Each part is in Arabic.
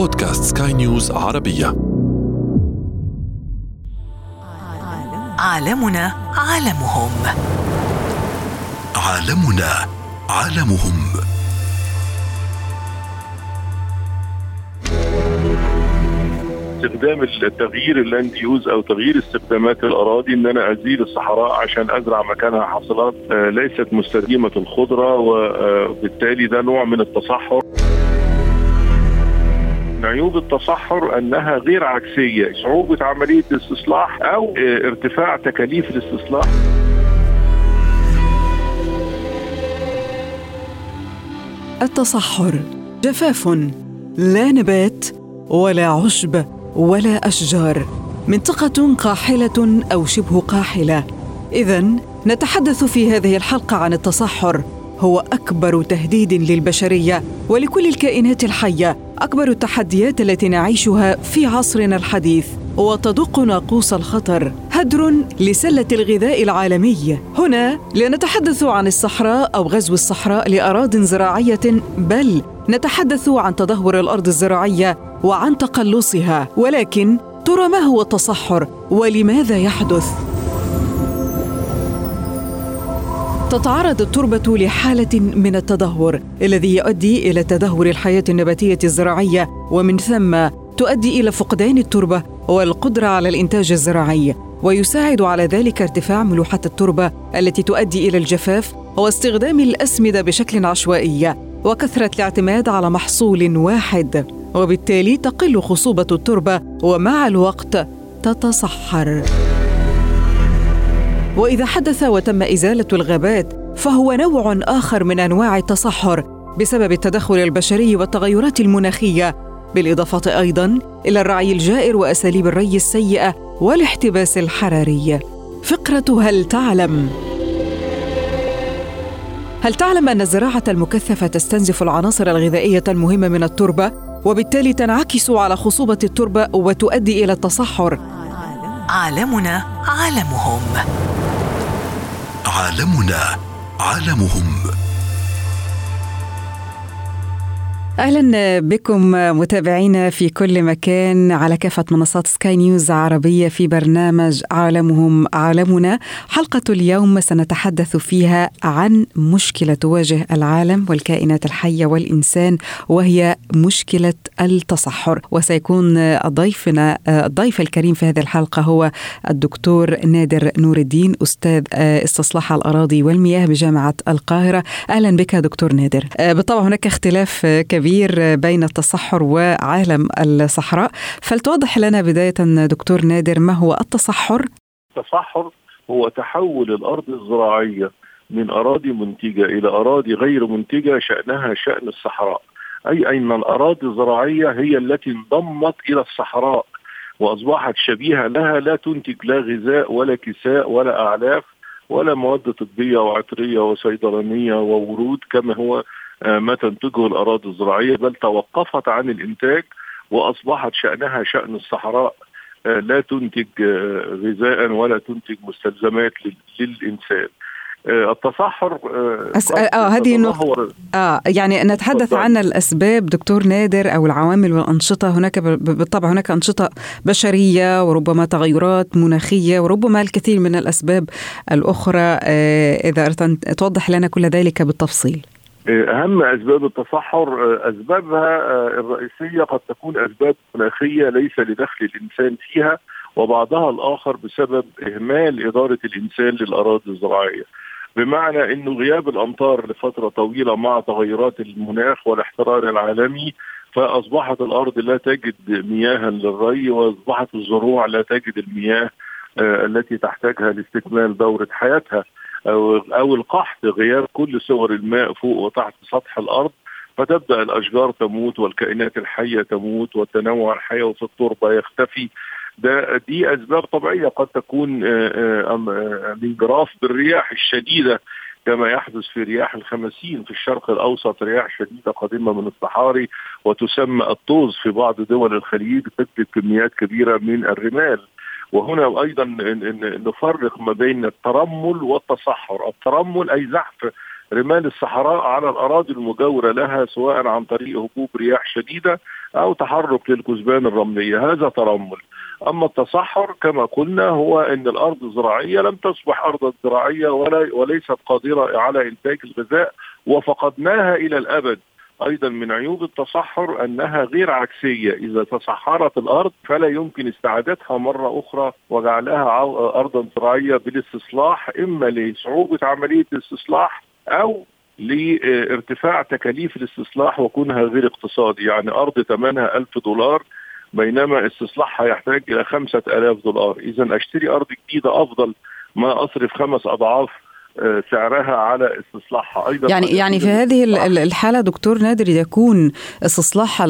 بودكاست سكاي نيوز عربية. عالمنا عالمهم. عالمنا عالمهم. استخدام التغيير ال land use أو تغيير استخدامات الأراضي إن أنا ازيل الصحراء عشان أزرع مكانها حاصلات آه، ليست مستديمة الخضرة وبالتالي ده نوع من التصحر. من عيوب التصحر أنها غير عكسية صعوبة عملية الاستصلاح أو آه، ارتفاع تكاليف الاستصلاح. التصحر جفاف لا نبات ولا عشب ولا أشجار منطقة قاحلة أو شبه قاحلة. اذا نتحدث في هذه الحلقة عن التصحر. هو أكبر تهديد للبشرية ولكل الكائنات الحية أكبر التحديات التي نعيشها في عصرنا الحديث. وتدق ناقوس الخطر. هدر لسلة الغذاء العالمي. هنا لا نتحدث عن الصحراء أو غزو الصحراء لاراض زراعية بل نتحدث عن تدهور الأرض الزراعية وعن تقلصها. ولكن ترى ما هو التصحر؟ ولماذا يحدث؟ تتعرض التربة لحالة من التدهور الذي يؤدي إلى تدهور الحياة النباتية الزراعية ومن ثم تؤدي إلى فقدان التربة والقدرة على الإنتاج الزراعي. ويساعد على ذلك ارتفاع ملوحة التربة التي تؤدي إلى الجفاف واستخدام الأسمدة بشكل عشوائي وكثرة الاعتماد على محصول واحد. وبالتالي تقل خصوبة التربة ومع الوقت تتصحر. وإذا حدث وتم إزالة الغابات فهو نوع آخر من أنواع التصحر بسبب التدخل البشري والتغيرات المناخية بالإضافة أيضا إلى الرعي الجائر وأساليب الري السيئة والاحتباس الحراري. فقرة هل تعلم؟ هل تعلم أن الزراعة المكثفة تستنزف العناصر الغذائية المهمة من التربة وبالتالي تنعكس على خصوبة التربة وتؤدي إلى التصحر؟ عالمنا عالمهم. عالمنا عالمهم. أهلا بكم متابعينا في كل مكان على كافة منصات سكاي نيوز عربية في برنامج عالمهم عالمنا حلقة اليوم سنتحدث فيها عن مشكلة تواجه العالم والكائنات الحية والإنسان وهي مشكلة التصحر. وسيكون ضيفنا الضيف الكريم في هذه الحلقة هو الدكتور نادر نور الدين أستاذ استصلاح الأراضي والمياه بجامعة القاهرة. أهلا بك دكتور نادر. بالطبع هناك اختلاف كبير كبير بين التصحر وعالم الصحراء فلتوضح لنا بداية دكتور نادر ما هو التصحر؟ التصحر هو تحول الأرض الزراعية من أراضي منتجة إلى أراضي غير منتجة شأنها شأن الصحراء أي أن الأراضي الزراعية هي التي انضمت إلى الصحراء وأصبحت شبيهة لها لا تنتج لا غذاء ولا كساء ولا أعلاف ولا مواد طبية وعطرية وصيدلانية وورود كما هو ما تنتجه الأراضي الزراعية بل توقفت عن الإنتاج وأصبحت شأنها شأن الصحراء. لا تنتج غذاء ولا تنتج مستلزمات للإنسان. التصحر أسأل آه هذه النقطة. آه يعني نتحدث عن الأسباب دكتور نادر أو العوامل والأنشطة. هناك بالطبع هناك أنشطة بشرية وربما تغيرات مناخية وربما الكثير من الأسباب الأخرى. آه إذا توضح لنا كل ذلك بالتفصيل. أهم أسباب التصحر أسبابها الرئيسية قد تكون أسباب مناخيه ليس لدخل الإنسان فيها وبعضها الآخر بسبب إهمال إدارة الإنسان للأراضي الزراعية. بمعنى انه غياب الأمطار لفترة طويلة مع تغيرات المناخ والاحترار العالمي فأصبحت الأرض لا تجد مياها للري وأصبحت الزروع لا تجد المياه التي تحتاجها لاستكمال دورة حياتها. أو أو القحط غياب كل صور الماء فوق وتحت سطح الأرض فتبدأ الأشجار تموت والكائنات الحية تموت والتنوع الحيوي في التربة يختفي. ده دي أسباب طبيعية قد تكون الانجراف بالرياح الشديدة كما يحدث في رياح الخمسين في الشرق الأوسط رياح شديدة قادمة من الصحاري وتسمى الطوز في بعض دول الخليج تجلب كميات كبيرة من الرمال. وهنا أيضا نفرق ما بين الترمل والتصحر، الترمل أي زحف رمال الصحراء على الأراضي المجاورة لها سواء عن طريق هبوب رياح شديدة أو تحرك للكثبان الرملية. هذا ترمل. أما التصحر كما قلنا هو إن الأرض الزراعيه لم تصبح ارضا زراعية ولا وليست قادرة على إنتاج الغذاء وفقدناها إلى الأبد. أيضا من عيوب التصحر أنها غير عكسية. إذا تصحرت الأرض فلا يمكن استعادتها مرة أخرى وجعلها ارضا زراعيه بالاستصلاح إما لصعوبة عملية الاستصلاح أو لارتفاع تكاليف الاستصلاح وكونها غير اقتصادي. يعني أرض ثمنها ألف دولار بينما استصلاحها يحتاج إلى خمسة ألاف دولار. إذا أشتري أرض جديدة أفضل ما أصرف خمس أضعاف سعرها على استصلاحها. أيضا يعني يعني في هذه الحالة دكتور نادر يكون استصلاح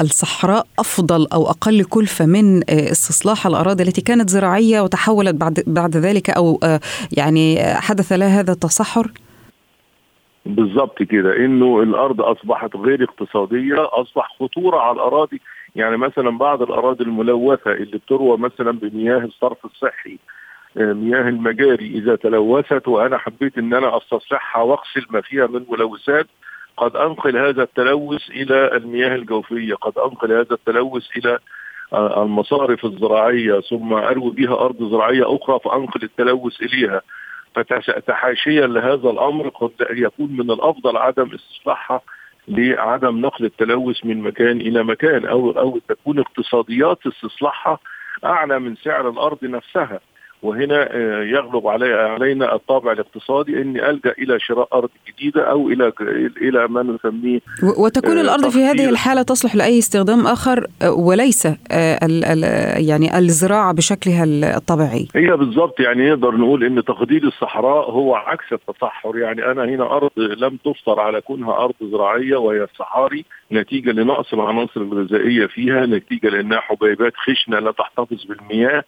الصحراء أفضل أو أقل كلفة من استصلاح الأراضي التي كانت زراعية وتحولت بعد بعد ذلك أو آه، يعني حدث لها هذا التصحر؟ بالظبط كده. إنه الأرض أصبحت غير اقتصادية أصبح خطورة على الأراضي. يعني مثلا بعض الأراضي الملوثة اللي بتروى مثلا بمياه الصرف الصحي مياه المجاري إذا تلوثت وأنا حبيت إن أنا استصلحها وأغسل ما فيها من ملوثات. قد أنقل هذا التلوث إلى المياه الجوفية قد أنقل هذا التلوث إلى آه، المصارف الزراعية ثم أروي بها أرض زراعية أخرى فأنقل التلوث إليها. فتحاشيا لهذا الأمر قد يكون من الأفضل عدم استصلاحها لعدم نقل التلوث من مكان إلى مكان أو أو تكون اقتصاديات استصلاحها أعلى من سعر الأرض نفسها. وهنا آه، يغلب علي علينا الطابع الاقتصادي إني ألجأ إلى شراء أرض جديدة أو إلى إلى ما نسميه وتكون الأرض في هذه الحالة تصلح لأي استخدام آخر آه، وليس آه، يعني الزراعة بشكلها الطبيعي. هي بالضبط يعني نقدر نقول إن تخدير الصحراء هو عكس التصحر يعني أنا هنا أرض لم تفطر على كونها أرض زراعية وهي الصحاري نتيجة لنقص العناصر الغذائية فيها نتيجة لأنها حبيبات خشنة لا تحتفظ بالمياه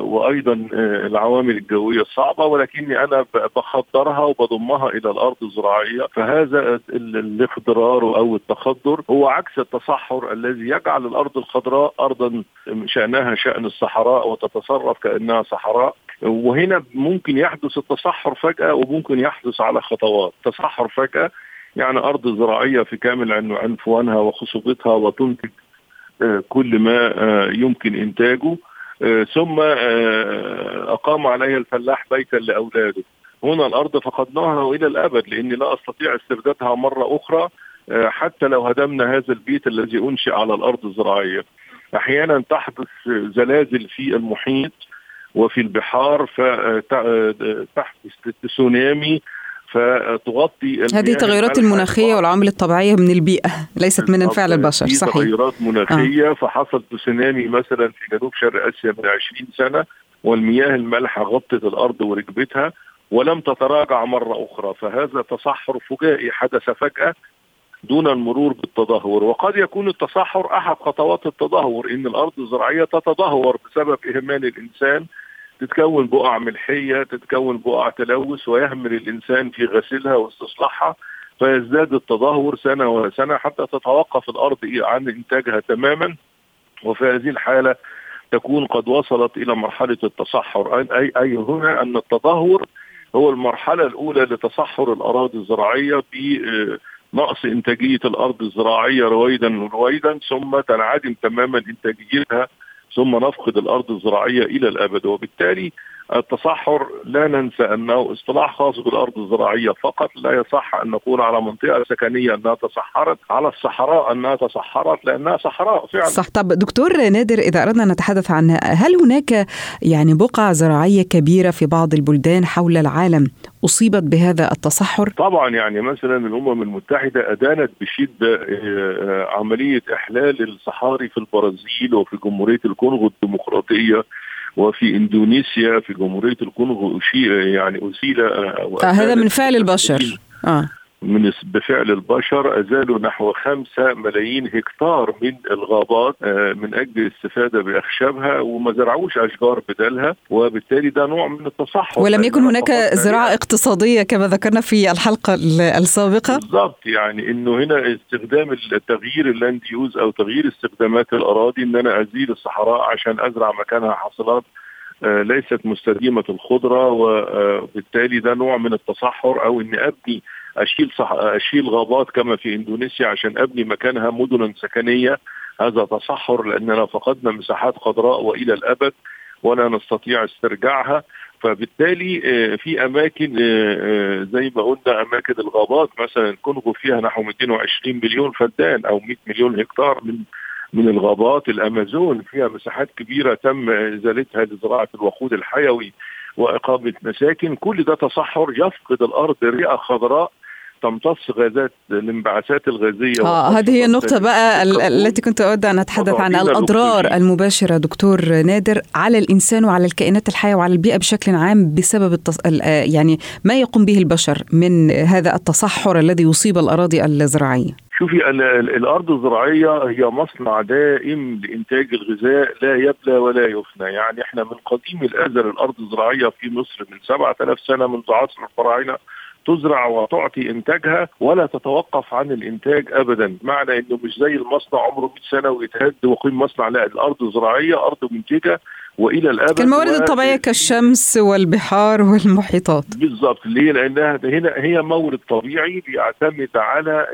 وأيضا آه، العوامل الجوية الصعبه ولكني أنا بخضرها وبضمها إلى الأرض الزراعية. فهذا الاخضرار أو التخضر هو عكس التصحر الذي يجعل الأرض الخضراء ارضا شأنها شأن الصحراء وتتصرف كأنها صحراء. وهنا ممكن يحدث التصحر فجأة وممكن يحدث على خطوات. تصحر فجأة يعني أرض زراعية في كامل عنفوانها وخصوبتها وتنتج آه، كل ما آه، يمكن إنتاجه. ثم آه، أقام عليها الفلاح بيتا لأولاده. هنا الأرض فقدناها إلى الأبد لأني لا أستطيع استردادها مرة أخرى آه، حتى لو هدمنا هذا البيت الذي أنشئ على الأرض الزراعية أحيانا تحدث زلازل في المحيط وفي البحار فتحدث تسونامي فتغطي هذه التغيرات المناخية والعوامل الطبيعيه من البيئة ليست من فعل البشر صحيح. تغيرات مناخية آه. فحصل تسونامي مثلا في جنوب شرق آسيا من 20 سنة والمياه المالحه غطت الأرض وركبتها ولم تتراجع مرة أخرى فهذا تصحر فجائي حدث فجأة دون المرور بالتدهور. وقد يكون التصحر أحد خطوات التدهور إن الأرض الزراعية تتدهور بسبب إهمال الإنسان تتكون بقع ملحية تتكون بقع تلوث ويهمل الإنسان في غسلها واستصلاحها فيزداد التدهور سنة وسنة حتى تتوقف الأرض عن إنتاجها تماما وفي هذه الحالة تكون قد وصلت إلى مرحلة التصحر. اي اي هنا أن التدهور هو المرحلة الأولى لتصحر الأراضي الزراعية بنقص إنتاجية الأرض الزراعية رويدا رويدا ثم تنعدم تماما إنتاجيتها ثم نفقد الأرض الزراعية إلى الأبد وبالتالي التصحر لا ننسى أنه اصطلاح خاص بالأرض الزراعية فقط لا يصح أن نقول على منطقة سكنية أنها تصحرت على الصحراء أنها تصحرت لأنها صحراء فعلا. صح. طب دكتور نادر إذا أردنا نتحدث عنها هل هناك يعني بقع زراعية كبيرة في بعض البلدان حول العالم أصيبت بهذا التصحر؟ طبعا يعني مثلا الأمم المتحدة أدانت بشدة آه، عملية إحلال الصحاري في البرازيل وفي جمهورية الكونغو الديمقراطية. وفي إندونيسيا في جمهورية الكونغو يعني يعني هذا من فعل البشر. آه. من بفعل البشر أزالوا نحو خمسة ملايين هكتار من الغابات آه، من أجل الاستفادة بأخشابها وما زرعوش أشجار بدلها وبالتالي ده نوع من التصحر. ولم يكن هناك زراعة اقتصادية كما ذكرنا في الحلقة السابقة؟ بالضبط يعني إنه هنا استخدام التغيير ال land use أو تغيير استخدامات الأراضي إن أنا أزيل الصحراء عشان أزرع مكانها حاصلات ليست مستديمة الخضرة وبالتالي ده نوع من التصحر أو إني أبني أشيل صح أشيل غابات كما في إندونيسيا عشان أبني مكانها مدنا سكنية. هذا تصحر لأننا فقدنا مساحات خضراء وإلى الأبد ولا نستطيع استرجاعها. فبالتالي في أماكن زي ما قلنا أماكن الغابات مثلا الكونغو فيها نحو 220 مليون فدان أو 100 مليون هكتار من من الغابات. الأمازون فيها مساحات كبيرة تم إزالتها لزراعة الوقود الحيوي وإقامة مساكن. كل ده تصحر يفقد الأرض رئة خضراء تمتص غازات الانبعاثات الغازية آه هذه هي النقطة بقى التي كنت أود أن أتحدث عنها الأضرار المباشرة دكتور نادر على الإنسان وعلى الكائنات الحية وعلى البيئة بشكل عام بسبب التص... يعني ما يقوم به البشر من هذا التصحر الذي يصيب الأراضي الزراعية؟ شوفي الأرض الزراعية هي مصنع دائم لإنتاج الغذاء لا يبلى ولا يفنى. يعني إحنا من قديم الازل الأرض الزراعية في مصر من 7000 سنة منذ عصر الفراعنة. تزرع وتعطي إنتاجها ولا تتوقف عن الإنتاج ابدا. معنى إنه مش زي المصنع عمره 100 سنة ويتهد ويقيم مصنع. لا الأرض زراعية أرض منتجة. وإلى الأبد الموارد الطبيعية كالشمس والبحار والمحيطات بالضبط ليه؟ لأنها هنا هي مورد طبيعي بيعتمد على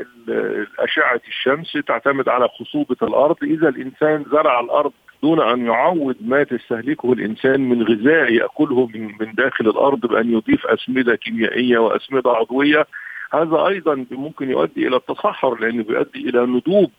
اشعه الشمس تعتمد على خصوبة الأرض إذا الإنسان زرع الأرض دون أن يعوض ما تستهلكه الإنسان من غذاء يأكله من من داخل الأرض بأن يضيف أسمدة كيميائية وأسمدة عضوية هذا أيضا ممكن يؤدي إلى التصحر لأنه بيؤدي إلى ندوب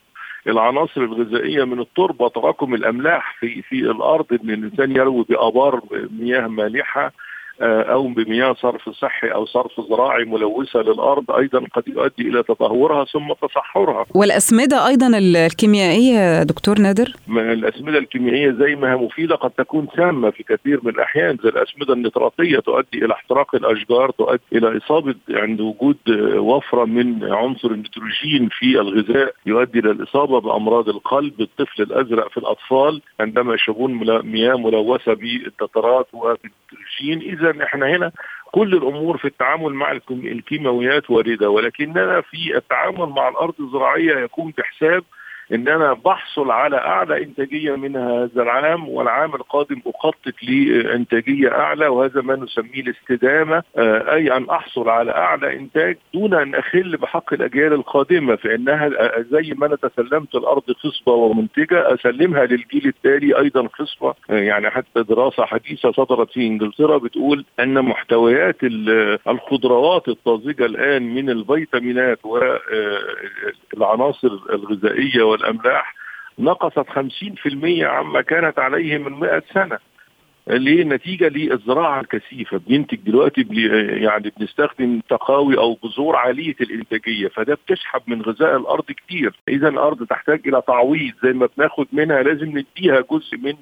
العناصر الغذائية من التربه تراكم الأملاح في في الأرض إن الإنسان يروي بآبار مياه مالحة أو بمياه صرف صحي أو صرف زراعي ملوثة للأرض أيضا قد يؤدي إلى تدهورها ثم تصحرها. والأسمدة أيضا الكيميائية دكتور نادر؟ الأسمدة الكيميائية زي ما هي مفيدة قد تكون سامه في كثير من الأحيان زي الأسمدة النتراتيه تؤدي إلى احتراق الأشجار تؤدي إلى إصابة عند وجود وفرة من عنصر النيتروجين في الغذاء يؤدي إلى الإصابة بأمراض القلب الطفل الأزرق في الأطفال عندما يشربون مياه ملوثة بالتترات وبالنيتروجين إذا إحنا هنا كل الأمور في التعامل مع الكيماويات واردة ولكننا في التعامل مع الأرض الزراعية يكون بحساب ان أنا بحصل على أعلى إنتاجية من هذا العام والعام القادم أخطط لإنتاجية أعلى وهذا ما نسميه الاستدامة أي أن أحصل على أعلى إنتاج دون أن أخل بحق الأجيال القادمة فإنها زي ما أنا تسلمت الأرض خصبة ومنتجة أسلمها للجيل التالي أيضا خصبة. يعني حتى دراسة حديثة صدرت في إنجلترا بتقول أن محتويات الخضروات الطازجة الآن من الفيتامينات والعناصر الغذائية والأملاح نقصت 50% عما كانت عليه من 100 سنة ليه نتيجه للزراعه الكثيفة. بننتج دلوقتي يعني بنستخدم تقاوي أو بذور عالية الإنتاجية فده بتسحب من غذاء الأرض كتير. إذا الأرض تحتاج إلى تعويض زي ما بناخد منها لازم نديها جزء من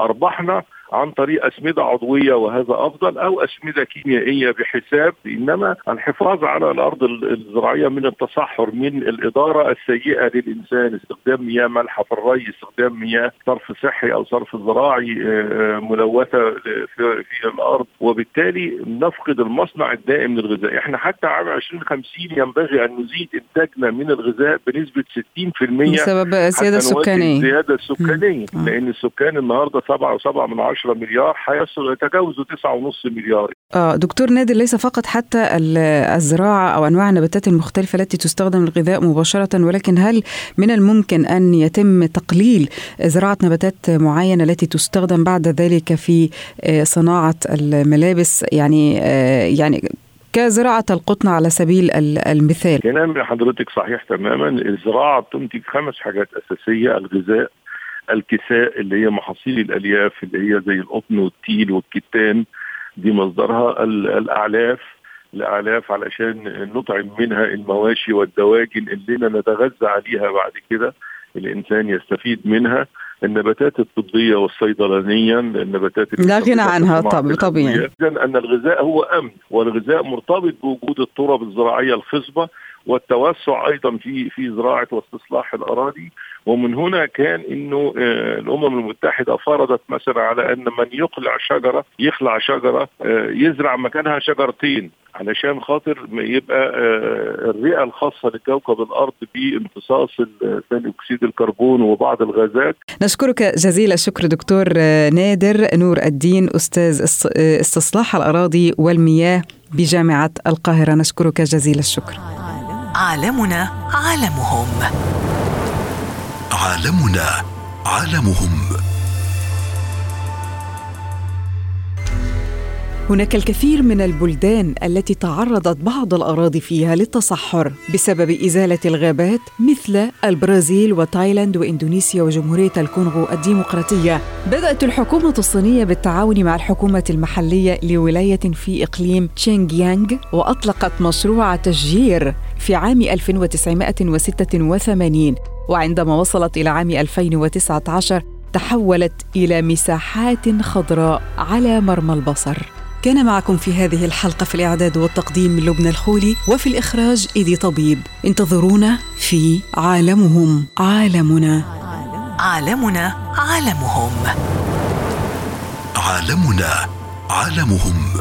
أرباحنا عن طريق أسمدة عضوية وهذا أفضل أو أسمدة كيميائية بحساب إنما الحفاظ على الأرض الزراعية من التصحر من الإدارة السيئة للإنسان استخدام مياه مالحة في الري استخدام مياه صرف صحي أو صرف زراعي ملوثة في, في الأرض. وبالتالي نفقد المصنع الدائم للغذاء. إحنا حتى عام 2050 ينبغي أن نزيد إنتاجنا من الغذاء بنسبة 60% بسبب الزياده السكانية. الزيادة السكانية لأن السكان النهارده 7 و7 من 10 مليار حيصل يتجاوزوا 9.5 مليار. آه دكتور نادر ليس فقط حتى الزراعة أو أنواع النباتات المختلفة التي تستخدم للغذاء مباشرة ولكن هل من الممكن أن يتم تقليل زراعة نباتات معينة التي تستخدم بعد ذلك في صناعة الملابس؟ يعني يعني كزراعة القطن على سبيل المثال. كلام حضرتك صحيح تماما. الزراعة بتنتج خمس حاجات أساسية الغذاء الكساء اللي هي محاصيل الألياف اللي هي زي القطن والتيل والكتان دي مصدرها الأعلاف. الأعلاف علشان نطعم منها المواشي والدواجن اللي نتغذى عليها بعد كده الإنسان يستفيد منها. النباتات الطبية والصيدلانيه النباتات لا غنى عنها طب طبيعي. اذا أن الغذاء هو أمن والغذاء مرتبط بوجود التراب الزراعية الخصبة. والتوسع أيضا في في زراعة واستصلاح الأراضي ومن هنا كان إنه آه، الأمم المتحدة فرضت مثلا على أن من يقلع شجرة يخلع شجرة آه، يزرع مكانها شجرتين علشان خاطر يبقى آه، الرئة الخاصة لكوكب الأرض بامتصاص ثاني أكسيد الكربون وبعض الغازات. نشكرك جزيل الشكر دكتور نادر نور الدين أستاذ استصلاح الأراضي والمياه بجامعة القاهرة نشكرك جزيل الشكر. عالمنا عالمهم. عالمنا عالمهم هناك الكثير من البلدان التي تعرضت بعض الأراضي فيها للتصحر بسبب إزالة الغابات مثل البرازيل وتايلاند وإندونيسيا وجمهورية الكونغو الديمقراطية. بدأت الحكومة الصينية بالتعاون مع الحكومة المحلية لولاية في إقليم تشينغيانغ وأطلقت مشروع تشجير في عام 1986 وعندما وصلت إلى عام 2019 تحولت إلى مساحات خضراء على مرمى البصر كان معكم في هذه الحلقة في الإعداد والتقديم لبنى الخولي وفي الإخراج إيدي طبيب. انتظرونا في عالمهم عالمنا. عالمنا عالمهم. عالمنا عالمهم.